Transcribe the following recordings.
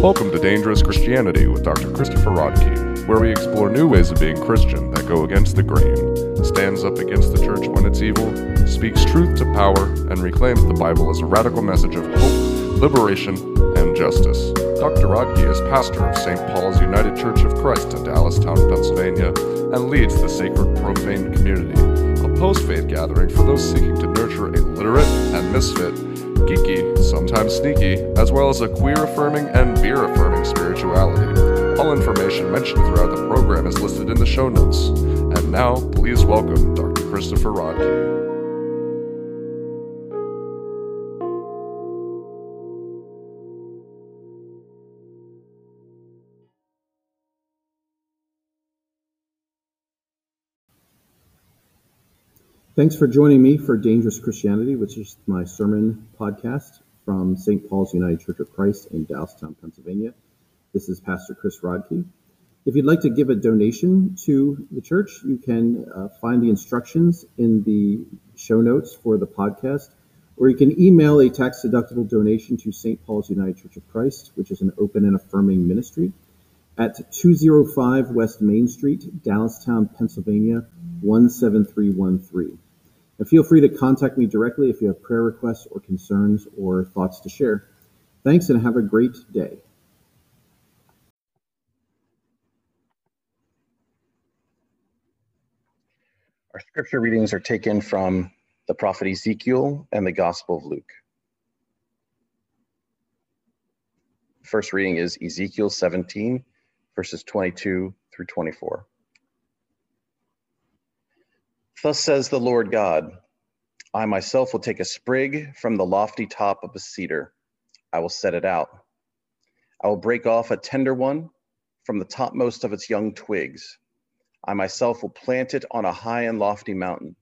Welcome to Dangerous Christianity with Dr. Christopher Rodkey, where we explore new ways of being Christian that go against the grain, stands up against the church when it's evil, speaks truth to power, and reclaims the Bible as a radical message of hope, liberation, and justice. Dr. Rodkey is pastor of St. Paul's United Church of Christ in Dallastown, Pennsylvania, and leads the Sacred Profane Community, a post faith gathering for those seeking to nurture a literate and misfit geeky, sometimes sneaky, as well as a queer affirming and beer affirming spirituality. All information mentioned throughout the program is listed in the show notes. And now, please welcome Dr. Christopher Rodkey. Thanks for joining me for Dangerous Christianity, which is my sermon podcast from St. Paul's United Church of Christ in Dallastown, Pennsylvania. This is Pastor Chris Rodkey. If you'd like to give a donation to the church, you can uh, find the instructions in the show notes for the podcast, or you can email a tax deductible donation to St. Paul's United Church of Christ, which is an open and affirming ministry, at 205 West Main Street, Dallastown, Pennsylvania 17313. And feel free to contact me directly if you have prayer requests or concerns or thoughts to share. Thanks and have a great day. Our scripture readings are taken from the prophet Ezekiel and the Gospel of Luke. First reading is Ezekiel 17, verses 22 through 24. Thus says the Lord God I myself will take a sprig from the lofty top of a cedar. I will set it out. I will break off a tender one from the topmost of its young twigs. I myself will plant it on a high and lofty mountain.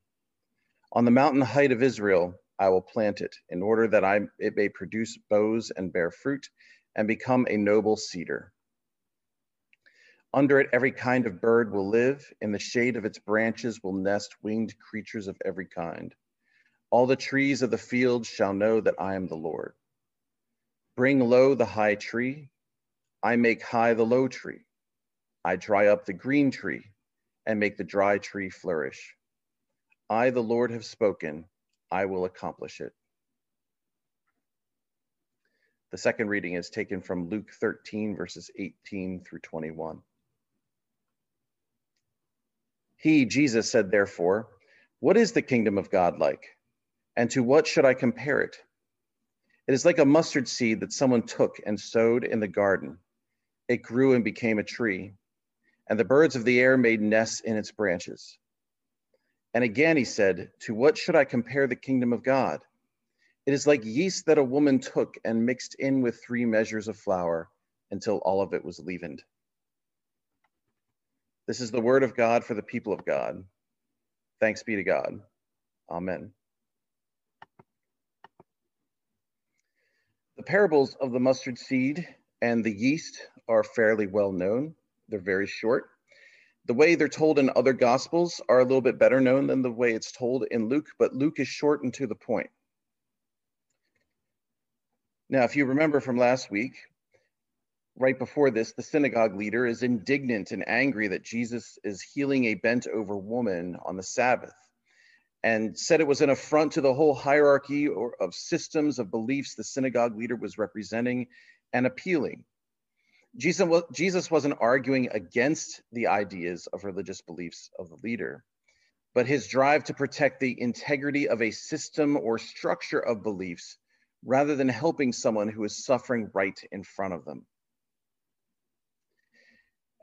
On the mountain height of Israel, I will plant it, in order that I, it may produce boughs and bear fruit and become a noble cedar. Under it, every kind of bird will live. In the shade of its branches will nest winged creatures of every kind. All the trees of the field shall know that I am the Lord. Bring low the high tree. I make high the low tree. I dry up the green tree and make the dry tree flourish. I, the Lord, have spoken. I will accomplish it. The second reading is taken from Luke 13, verses 18 through 21. He, Jesus, said, therefore, What is the kingdom of God like? And to what should I compare it? It is like a mustard seed that someone took and sowed in the garden. It grew and became a tree, and the birds of the air made nests in its branches. And again he said, To what should I compare the kingdom of God? It is like yeast that a woman took and mixed in with three measures of flour until all of it was leavened. This is the word of God for the people of God. Thanks be to God. Amen. The parables of the mustard seed and the yeast are fairly well known. They're very short. The way they're told in other gospels are a little bit better known than the way it's told in Luke, but Luke is short and to the point. Now, if you remember from last week, right before this, the synagogue leader is indignant and angry that Jesus is healing a bent over woman on the Sabbath and said it was an affront to the whole hierarchy or of systems of beliefs the synagogue leader was representing and appealing. Jesus, Jesus wasn't arguing against the ideas of religious beliefs of the leader, but his drive to protect the integrity of a system or structure of beliefs rather than helping someone who is suffering right in front of them.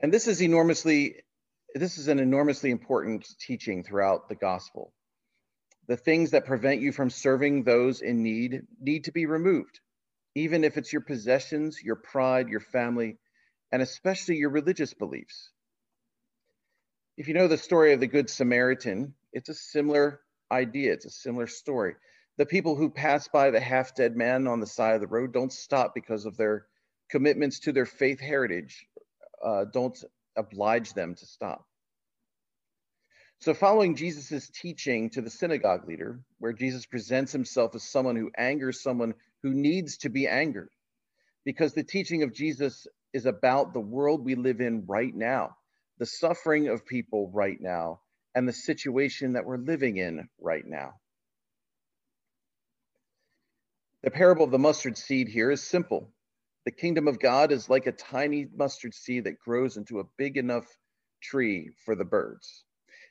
And this is enormously, this is an enormously important teaching throughout the gospel. The things that prevent you from serving those in need need to be removed, even if it's your possessions, your pride, your family, and especially your religious beliefs. If you know the story of the Good Samaritan, it's a similar idea, it's a similar story. The people who pass by the half dead man on the side of the road don't stop because of their commitments to their faith heritage uh, don't oblige them to stop. So, following Jesus' teaching to the synagogue leader, where Jesus presents himself as someone who angers someone who needs to be angered, because the teaching of Jesus is about the world we live in right now, the suffering of people right now, and the situation that we're living in right now. The parable of the mustard seed here is simple. The kingdom of God is like a tiny mustard seed that grows into a big enough tree for the birds.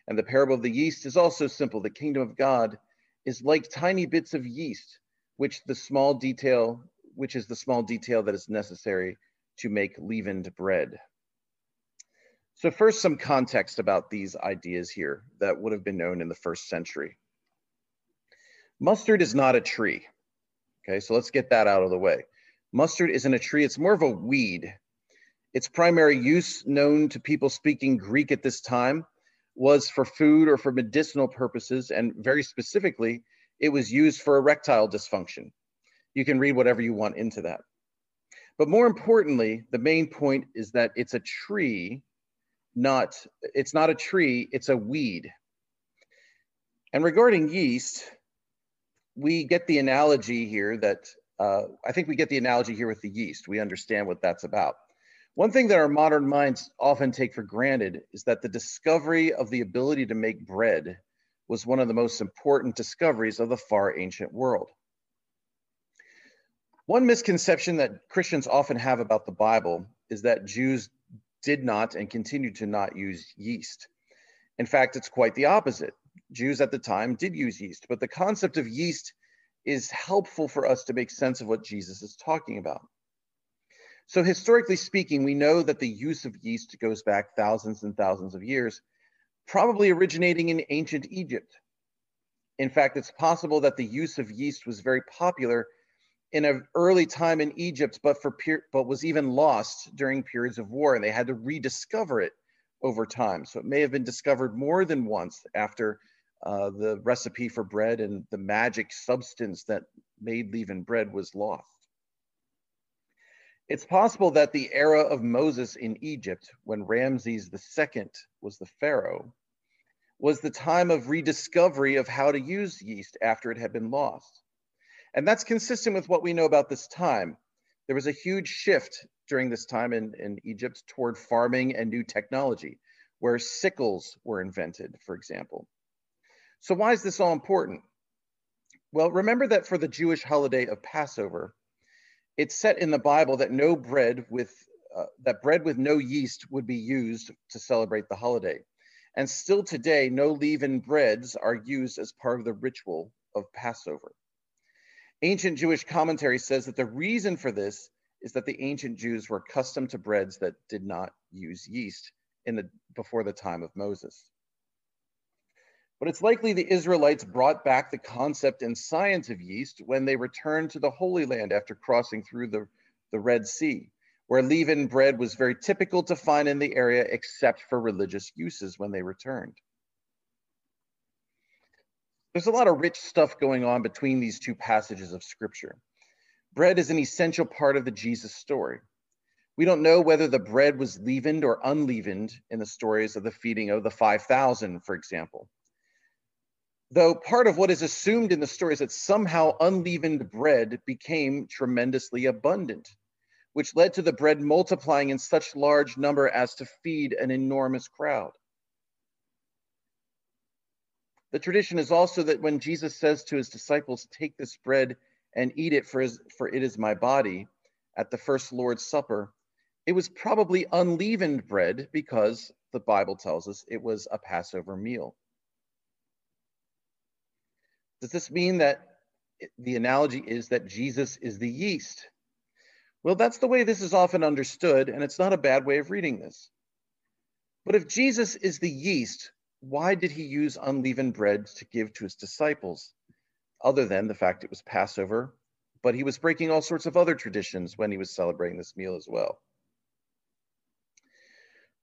And the parable of the yeast is also simple. The kingdom of God is like tiny bits of yeast, which the small detail, which is the small detail that is necessary to make leavened bread. So first some context about these ideas here that would have been known in the first century. Mustard is not a tree. Okay, so let's get that out of the way. Mustard isn't a tree, it's more of a weed. Its primary use, known to people speaking Greek at this time, was for food or for medicinal purposes, and very specifically, it was used for erectile dysfunction. You can read whatever you want into that. But more importantly, the main point is that it's a tree, not, it's not a tree, it's a weed. And regarding yeast, we get the analogy here that, uh, I think we get the analogy here with the yeast. We understand what that's about. One thing that our modern minds often take for granted is that the discovery of the ability to make bread was one of the most important discoveries of the far ancient world. One misconception that Christians often have about the Bible is that Jews did not and continue to not use yeast. In fact, it's quite the opposite. Jews at the time did use yeast, but the concept of yeast is helpful for us to make sense of what Jesus is talking about. So historically speaking, we know that the use of yeast goes back thousands and thousands of years, probably originating in ancient Egypt. In fact, it's possible that the use of yeast was very popular in an early time in Egypt, but for but was even lost during periods of war, and they had to rediscover it over time. So it may have been discovered more than once after uh, the recipe for bread and the magic substance that made leavened bread was lost. It's possible that the era of Moses in Egypt, when Ramses II was the pharaoh, was the time of rediscovery of how to use yeast after it had been lost. And that's consistent with what we know about this time. There was a huge shift during this time in, in Egypt toward farming and new technology, where sickles were invented, for example. So why is this all important? Well, remember that for the Jewish holiday of Passover, it's set in the Bible that no bread with uh, that bread with no yeast would be used to celebrate the holiday. And still today, no leavened breads are used as part of the ritual of Passover. Ancient Jewish commentary says that the reason for this is that the ancient Jews were accustomed to breads that did not use yeast in the before the time of Moses. But it's likely the Israelites brought back the concept and science of yeast when they returned to the Holy Land after crossing through the, the Red Sea, where leavened bread was very typical to find in the area except for religious uses when they returned. There's a lot of rich stuff going on between these two passages of scripture. Bread is an essential part of the Jesus story. We don't know whether the bread was leavened or unleavened in the stories of the feeding of the 5,000, for example. Though part of what is assumed in the story is that somehow unleavened bread became tremendously abundant, which led to the bread multiplying in such large number as to feed an enormous crowd. The tradition is also that when Jesus says to his disciples, Take this bread and eat it, for, his, for it is my body, at the first Lord's Supper, it was probably unleavened bread because the Bible tells us it was a Passover meal. Does this mean that the analogy is that Jesus is the yeast? Well, that's the way this is often understood, and it's not a bad way of reading this. But if Jesus is the yeast, why did he use unleavened bread to give to his disciples, other than the fact it was Passover? But he was breaking all sorts of other traditions when he was celebrating this meal as well.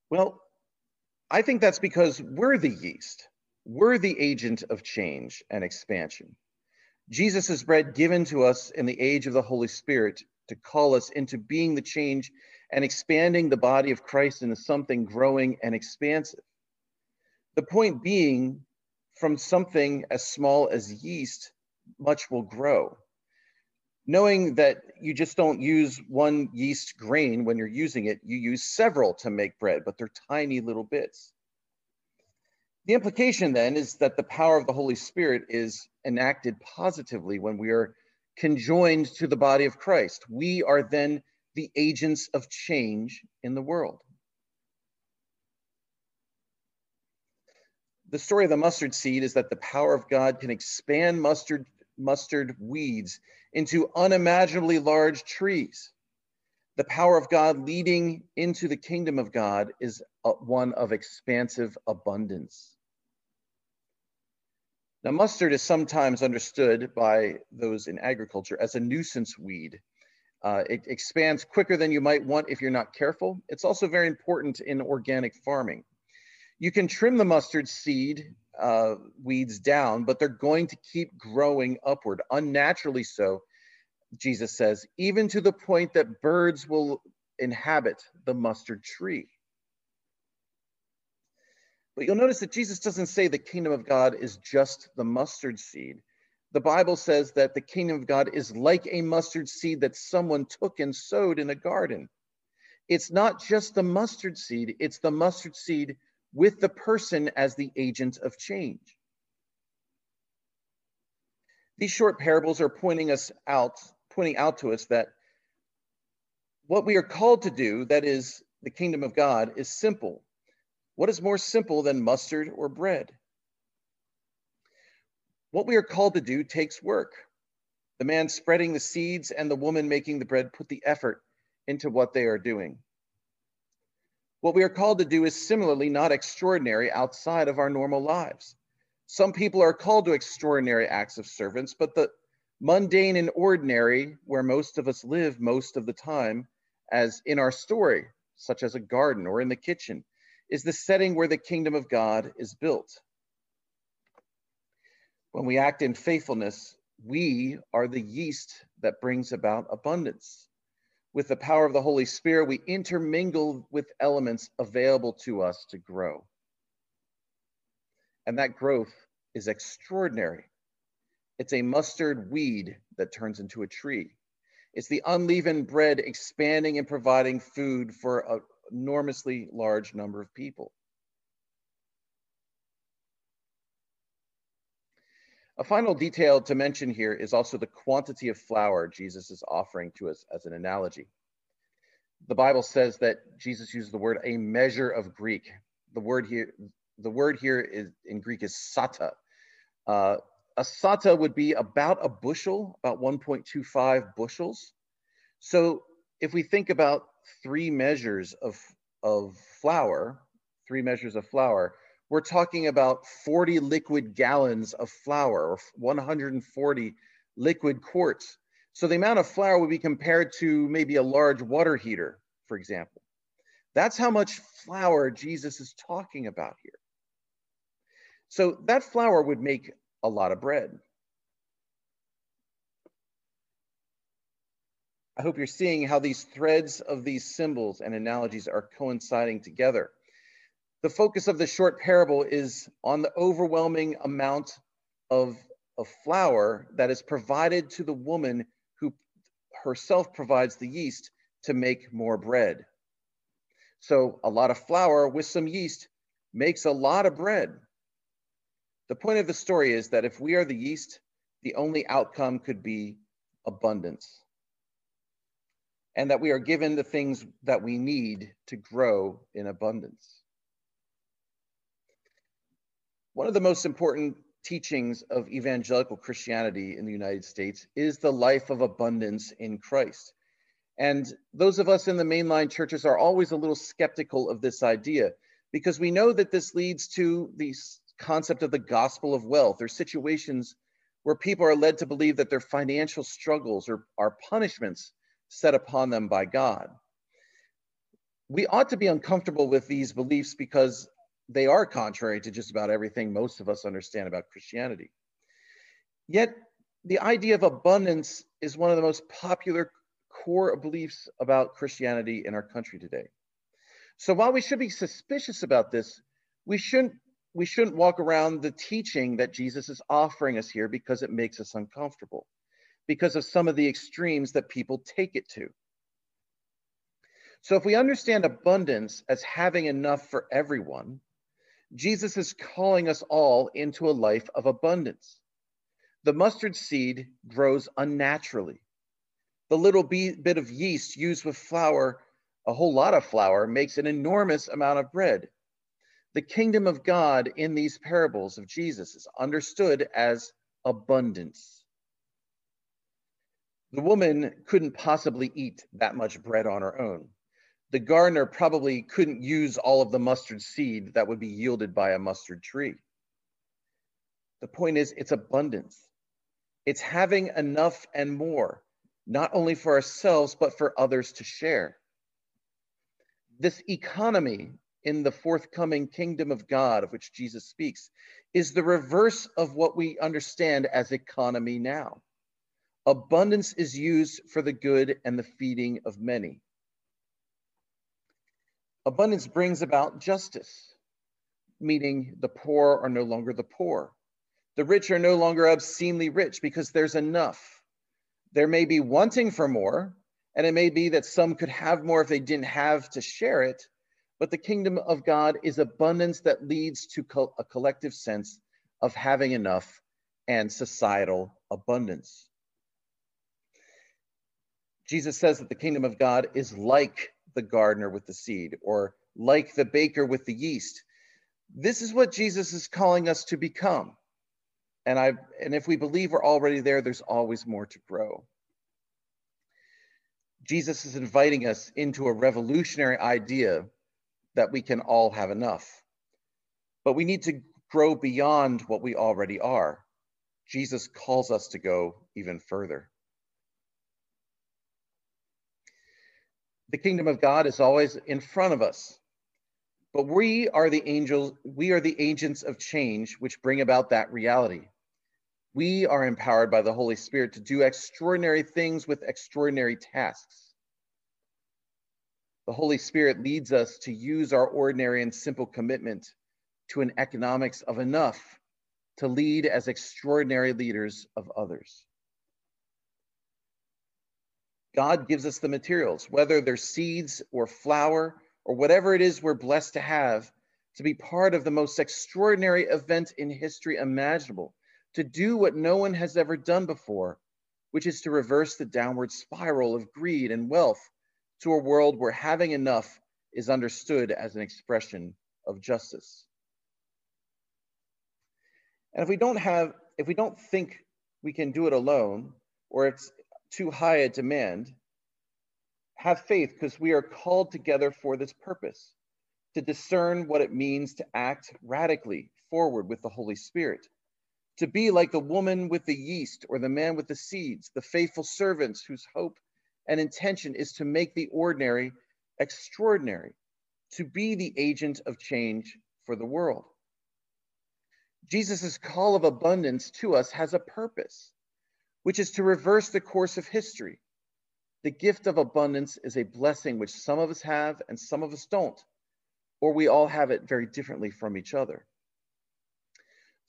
Well, I think that's because we're the yeast. We're the agent of change and expansion. Jesus is bread given to us in the age of the Holy Spirit to call us into being the change and expanding the body of Christ into something growing and expansive. The point being, from something as small as yeast, much will grow. knowing that you just don't use one yeast grain when you're using it, you use several to make bread, but they're tiny little bits. The implication then is that the power of the Holy Spirit is enacted positively when we are conjoined to the body of Christ. We are then the agents of change in the world. The story of the mustard seed is that the power of God can expand mustard, mustard weeds into unimaginably large trees. The power of God leading into the kingdom of God is one of expansive abundance. Now, mustard is sometimes understood by those in agriculture as a nuisance weed. Uh, it expands quicker than you might want if you're not careful. It's also very important in organic farming. You can trim the mustard seed uh, weeds down, but they're going to keep growing upward, unnaturally so, Jesus says, even to the point that birds will inhabit the mustard tree. But you'll notice that Jesus doesn't say the kingdom of God is just the mustard seed. The Bible says that the kingdom of God is like a mustard seed that someone took and sowed in a garden. It's not just the mustard seed, it's the mustard seed with the person as the agent of change. These short parables are pointing us out, pointing out to us that what we are called to do, that is the kingdom of God, is simple. What is more simple than mustard or bread? What we are called to do takes work. The man spreading the seeds and the woman making the bread put the effort into what they are doing. What we are called to do is similarly not extraordinary outside of our normal lives. Some people are called to extraordinary acts of servants, but the mundane and ordinary, where most of us live most of the time, as in our story, such as a garden or in the kitchen, is the setting where the kingdom of God is built. When we act in faithfulness, we are the yeast that brings about abundance with the power of the Holy Spirit, we intermingle with elements available to us to grow. And that growth is extraordinary. It's a mustard weed that turns into a tree. It's the unleavened bread expanding and providing food for enormously large number of people. A final detail to mention here is also the quantity of flour Jesus is offering to us as an analogy. The Bible says that Jesus uses the word a measure of Greek. The word here, the word here is in Greek is sata. Uh, a sata would be about a bushel, about 1.25 bushels. So if we think about three measures of, of flour, three measures of flour, we're talking about 40 liquid gallons of flour or 140 liquid quarts. So the amount of flour would be compared to maybe a large water heater, for example. That's how much flour Jesus is talking about here. So that flour would make a lot of bread. I hope you're seeing how these threads of these symbols and analogies are coinciding together. The focus of the short parable is on the overwhelming amount of, of flour that is provided to the woman who herself provides the yeast to make more bread. So a lot of flour with some yeast makes a lot of bread. The point of the story is that if we are the yeast, the only outcome could be abundance. And that we are given the things that we need to grow in abundance. One of the most important teachings of evangelical Christianity in the United States is the life of abundance in Christ. And those of us in the mainline churches are always a little skeptical of this idea because we know that this leads to the concept of the gospel of wealth or situations where people are led to believe that their financial struggles are, are punishments set upon them by God. We ought to be uncomfortable with these beliefs because they are contrary to just about everything most of us understand about Christianity. Yet, the idea of abundance is one of the most popular core beliefs about Christianity in our country today. So while we should be suspicious about this, we shouldn't we shouldn't walk around the teaching that Jesus is offering us here because it makes us uncomfortable. Because of some of the extremes that people take it to. So, if we understand abundance as having enough for everyone, Jesus is calling us all into a life of abundance. The mustard seed grows unnaturally. The little bit of yeast used with flour, a whole lot of flour, makes an enormous amount of bread. The kingdom of God in these parables of Jesus is understood as abundance. The woman couldn't possibly eat that much bread on her own. The gardener probably couldn't use all of the mustard seed that would be yielded by a mustard tree. The point is, it's abundance. It's having enough and more, not only for ourselves, but for others to share. This economy in the forthcoming kingdom of God, of which Jesus speaks, is the reverse of what we understand as economy now. Abundance is used for the good and the feeding of many. Abundance brings about justice, meaning the poor are no longer the poor. The rich are no longer obscenely rich because there's enough. There may be wanting for more, and it may be that some could have more if they didn't have to share it, but the kingdom of God is abundance that leads to co- a collective sense of having enough and societal abundance. Jesus says that the kingdom of God is like the gardener with the seed or like the baker with the yeast. This is what Jesus is calling us to become. And I and if we believe we're already there, there's always more to grow. Jesus is inviting us into a revolutionary idea that we can all have enough. But we need to grow beyond what we already are. Jesus calls us to go even further. The kingdom of God is always in front of us. But we are the angels, we are the agents of change which bring about that reality. We are empowered by the Holy Spirit to do extraordinary things with extraordinary tasks. The Holy Spirit leads us to use our ordinary and simple commitment to an economics of enough to lead as extraordinary leaders of others. God gives us the materials, whether they're seeds or flour or whatever it is we're blessed to have, to be part of the most extraordinary event in history imaginable, to do what no one has ever done before, which is to reverse the downward spiral of greed and wealth to a world where having enough is understood as an expression of justice. And if we don't have, if we don't think we can do it alone, or it's too high a demand. Have faith because we are called together for this purpose to discern what it means to act radically forward with the Holy Spirit, to be like the woman with the yeast or the man with the seeds, the faithful servants whose hope and intention is to make the ordinary extraordinary, to be the agent of change for the world. Jesus' call of abundance to us has a purpose which is to reverse the course of history. The gift of abundance is a blessing which some of us have and some of us don't, or we all have it very differently from each other.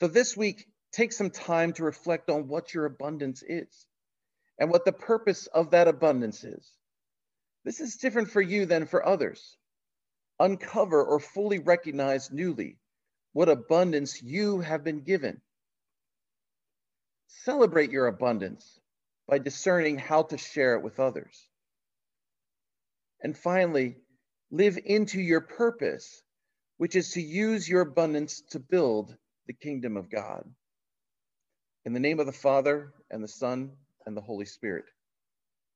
So this week, take some time to reflect on what your abundance is and what the purpose of that abundance is. This is different for you than for others. Uncover or fully recognize newly what abundance you have been given Celebrate your abundance by discerning how to share it with others. And finally, live into your purpose, which is to use your abundance to build the kingdom of God. In the name of the Father, and the Son, and the Holy Spirit,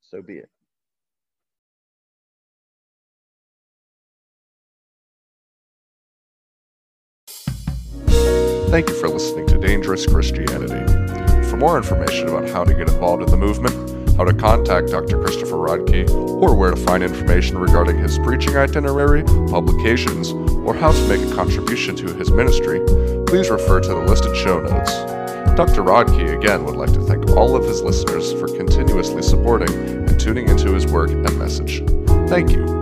so be it. Thank you for listening to Dangerous Christianity. For more information about how to get involved in the movement, how to contact Dr. Christopher Rodkey, or where to find information regarding his preaching itinerary, publications, or how to make a contribution to his ministry, please refer to the listed show notes. Dr. Rodkey again would like to thank all of his listeners for continuously supporting and tuning into his work and message. Thank you.